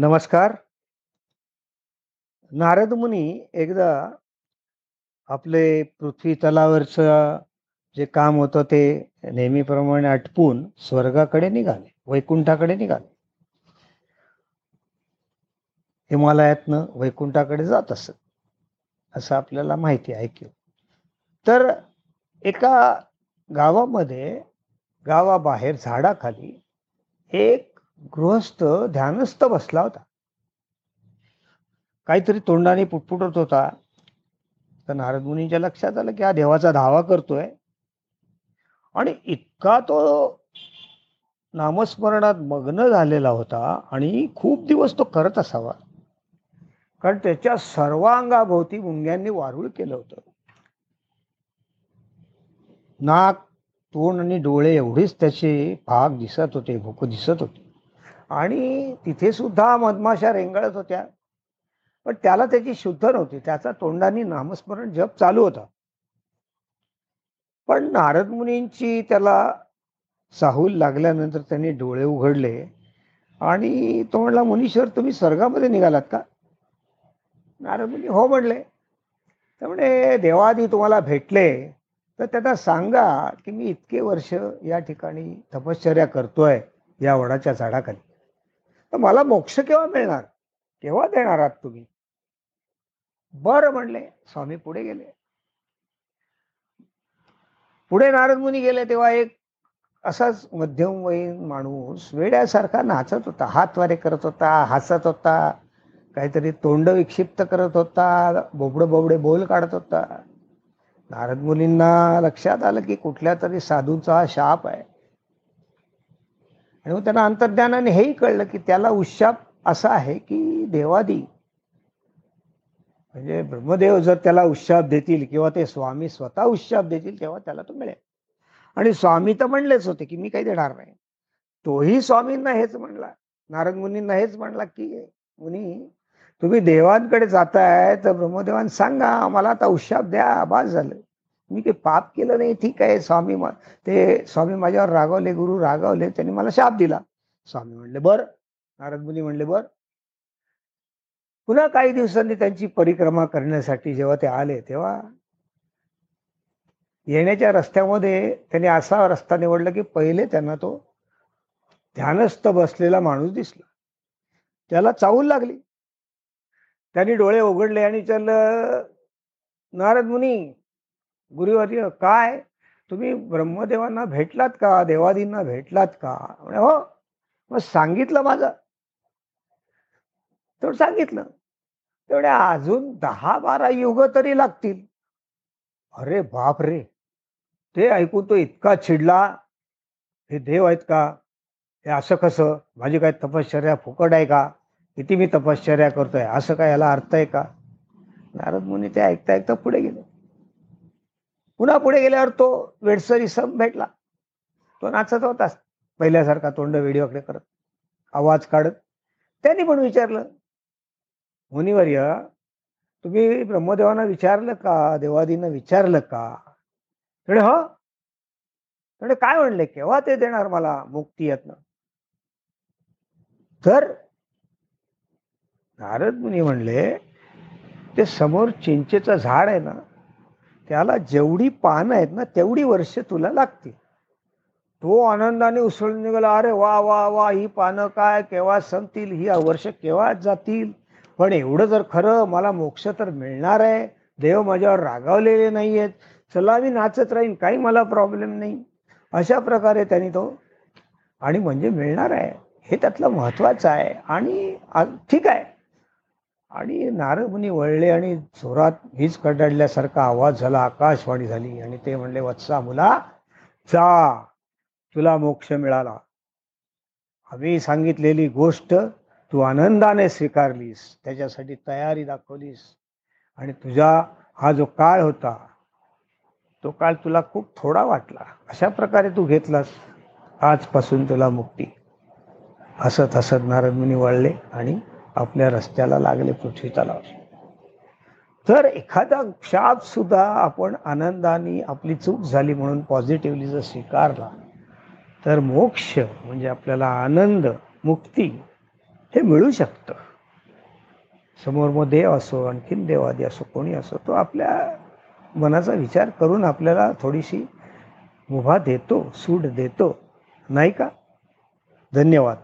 नमस्कार. नारद मुनी एकदा आपले पृथ्वी तलावरचं जे काम होतं ते नेहमीप्रमाणे आटपून स्वर्गाकडे निघाले, वैकुंठाकडे निघाले. हिमालयातनं वैकुंठाकडे जात असत. असं आपल्याला माहिती आहे ऐकलं. तर एका गावामध्ये गावाबाहेर झाडाखाली एक गृहस्थ ध्यानस्थ बसला होता. काहीतरी तोंडाने पुटपुटत होता. तर नारद मुनींच्या लक्षात आलं की हा देवाचा धावा करतोय आणि इतका तो नामस्मरणात मग्न झालेला होता आणि खूप दिवस तो करत असावा कारण त्याच्या सर्वांगाभोवती मुंग्यांनी वारुळ केलं होतं नाक तोंड आणि डोळे एवढेच त्याचे भाग दिसत होते भूक दिसत होते आणि तिथे सुद्धा मधमाशा रेंगाळत होत्या. पण त्याला त्याची शुद्ध नव्हती. त्याचा तोंडाने नामस्मरण जप चालू होता. पण नारद मुनींची त्याला साहूल लागल्यानंतर त्यांनी डोळे उघडले. आणि तो म्हणला मुनीश्वर तुम्ही स्वर्गामध्ये निघालात का? नारद मुनी हो म्हणले. त्यामुळे देवादी तुम्हाला भेटले तर त्यांना सांगा की मी इतके वर्ष या ठिकाणी तपश्चर्या करतोय या वडाच्या झाडाखाली. तर मला मोक्ष केव्हा मिळणार? केव्हा देणार आहात तुम्ही? बरं म्हणले. स्वामी पुढे गेले. पुढे नारद मुनी गेले तेव्हा एक असाच मध्यमवयीन माणूस वेड्यासारखा नाचत होता. हात वारे करत होता हसत होता काहीतरी तोंड विक्षिप्त करत होता बोबडे बोबडे बोल काढत होता. नारद मुलींना लक्षात आलं की कुठल्या तरी साधूचा शाप आहे. आणि मग त्यांना अंतर्ज्ञानाने हेही कळलं की त्याला उशाप असा आहे की देवादी. म्हणजे ब्रह्मदेव जर त्याला उशाप देतील किंवा ते स्वामी स्वतः उशाप देतील तेव्हा त्याला तो मिळेल. आणि स्वामी तर म्हणलेच होते की मी काही देणार नाही. तोही स्वामींना हेच म्हणला नारद मुनींना हेच म्हणला की मुनी तुम्ही देवांकडे जाताय तर ब्रह्मदेवान सांगा मला आता उशाप द्या आबाद झालं. मी काही पाप केलं नाही ठीक आहे स्वामी ते स्वामी माझ्यावर रागवले गुरु रागवले त्यांनी मला शाप दिला. स्वामी म्हणले बर. नारद मुनी म्हणले बर. पुन्हा काही दिवसांनी त्यांची परिक्रमा करण्यासाठी जेव्हा ते आले तेव्हा येण्याच्या रस्त्यामध्ये त्यांनी असा रस्ता निवडला की पहिले त्यांना तो ध्यानस्थ बसलेला माणूस दिसला. त्याला चावूल लागली. त्यांनी डोळे उघडले आणि त्याला नारद मुनी गुरुवर्य काय? तुम्ही ब्रह्मदेवांना भेटलात का? देवादींना भेटलात का? म्हणजे हो. मग सांगितलं माझं. तर सांगितलं. तेवढ्या अजून दहा बारा युग तरी लागतील. अरे बाप रे. ते ऐकून तो इतका चिडला. हे देव आहेत का? हे असं कसं? माझी काय तपश्चर्या फुकट आहे का? किती मी तपश्चर्या करतोय? असं काय याला अर्थ आहे का? नारद मुनी ते ऐकता ऐकता पुढे गेले. पुन्हा पुढे गेल्यावर तो वेडसरी सम भेटला. तो नाचत होताच पहिल्यासारखा तोंड व्हिडिओकडे करत. आवाज काढत. त्यांनी पण विचारलं मुनिवर्य तुम्ही ब्रह्मदेवांना विचारलं का? देवादींना विचारलं का? म्हणे हो. म्हणे काय म्हणले? केव्हा ते देणार मला मुक्ती यातनं? तर नारद मुनी म्हणले ते समोर चिंचेचं झाड आहे ना त्याला जेवढी पानं आहेत ना तेवढी वर्ष तुला लागतील. तो आनंदाने उसळून निघाला अरे वा वा वा ही पानं काय केव्हा संपतील ही वर्ष केव्हा जातील? पण एवढं जर खरं मला मोक्ष तर मिळणार आहे देव माझ्यावर रागावलेले नाही आहेत चला मी नाचत राहीन काही मला प्रॉब्लेम नाही. अशा प्रकारे त्यांनी तो आणि म्हणजे मिळणार आहे हे त्यातलं महत्वाचं आहे. आणि ठीक आहे. आणि नारदमुनी वळले आणि जोरात हीच कडाडल्यासारखा आवाज झाला आकाशवाणी झाली आणि ते म्हणले वत्सा मुला जा तुला मोक्ष मिळाला. आम्ही सांगितलेली गोष्ट तू आनंदाने स्वीकारलीस त्याच्यासाठी तयारी दाखवलीस आणि तुझा हा जो काळ होता तो काळ तुला खूप थोडा वाटला. अशा प्रकारे तू घेतलास. आजपासून तुला मुक्ती. हसत हसत नारदमुनी वळले आणि आपल्या रस्त्याला लागले पृथ्वी तलाव. तर एखादा शाप सुद्धा आपण आनंदाने आपली चूक झाली म्हणून पॉझिटिव्हली जर स्वीकारला तर मोक्ष म्हणजे आपल्याला आनंद मुक्ती हे मिळू शकतं. समोर मग देव असो आणखीन देवादी असो कोणी असो तो आपल्या मनाचा विचार करून आपल्याला थोडीशी मुभा देतो सूट देतो. नाही का? धन्यवाद.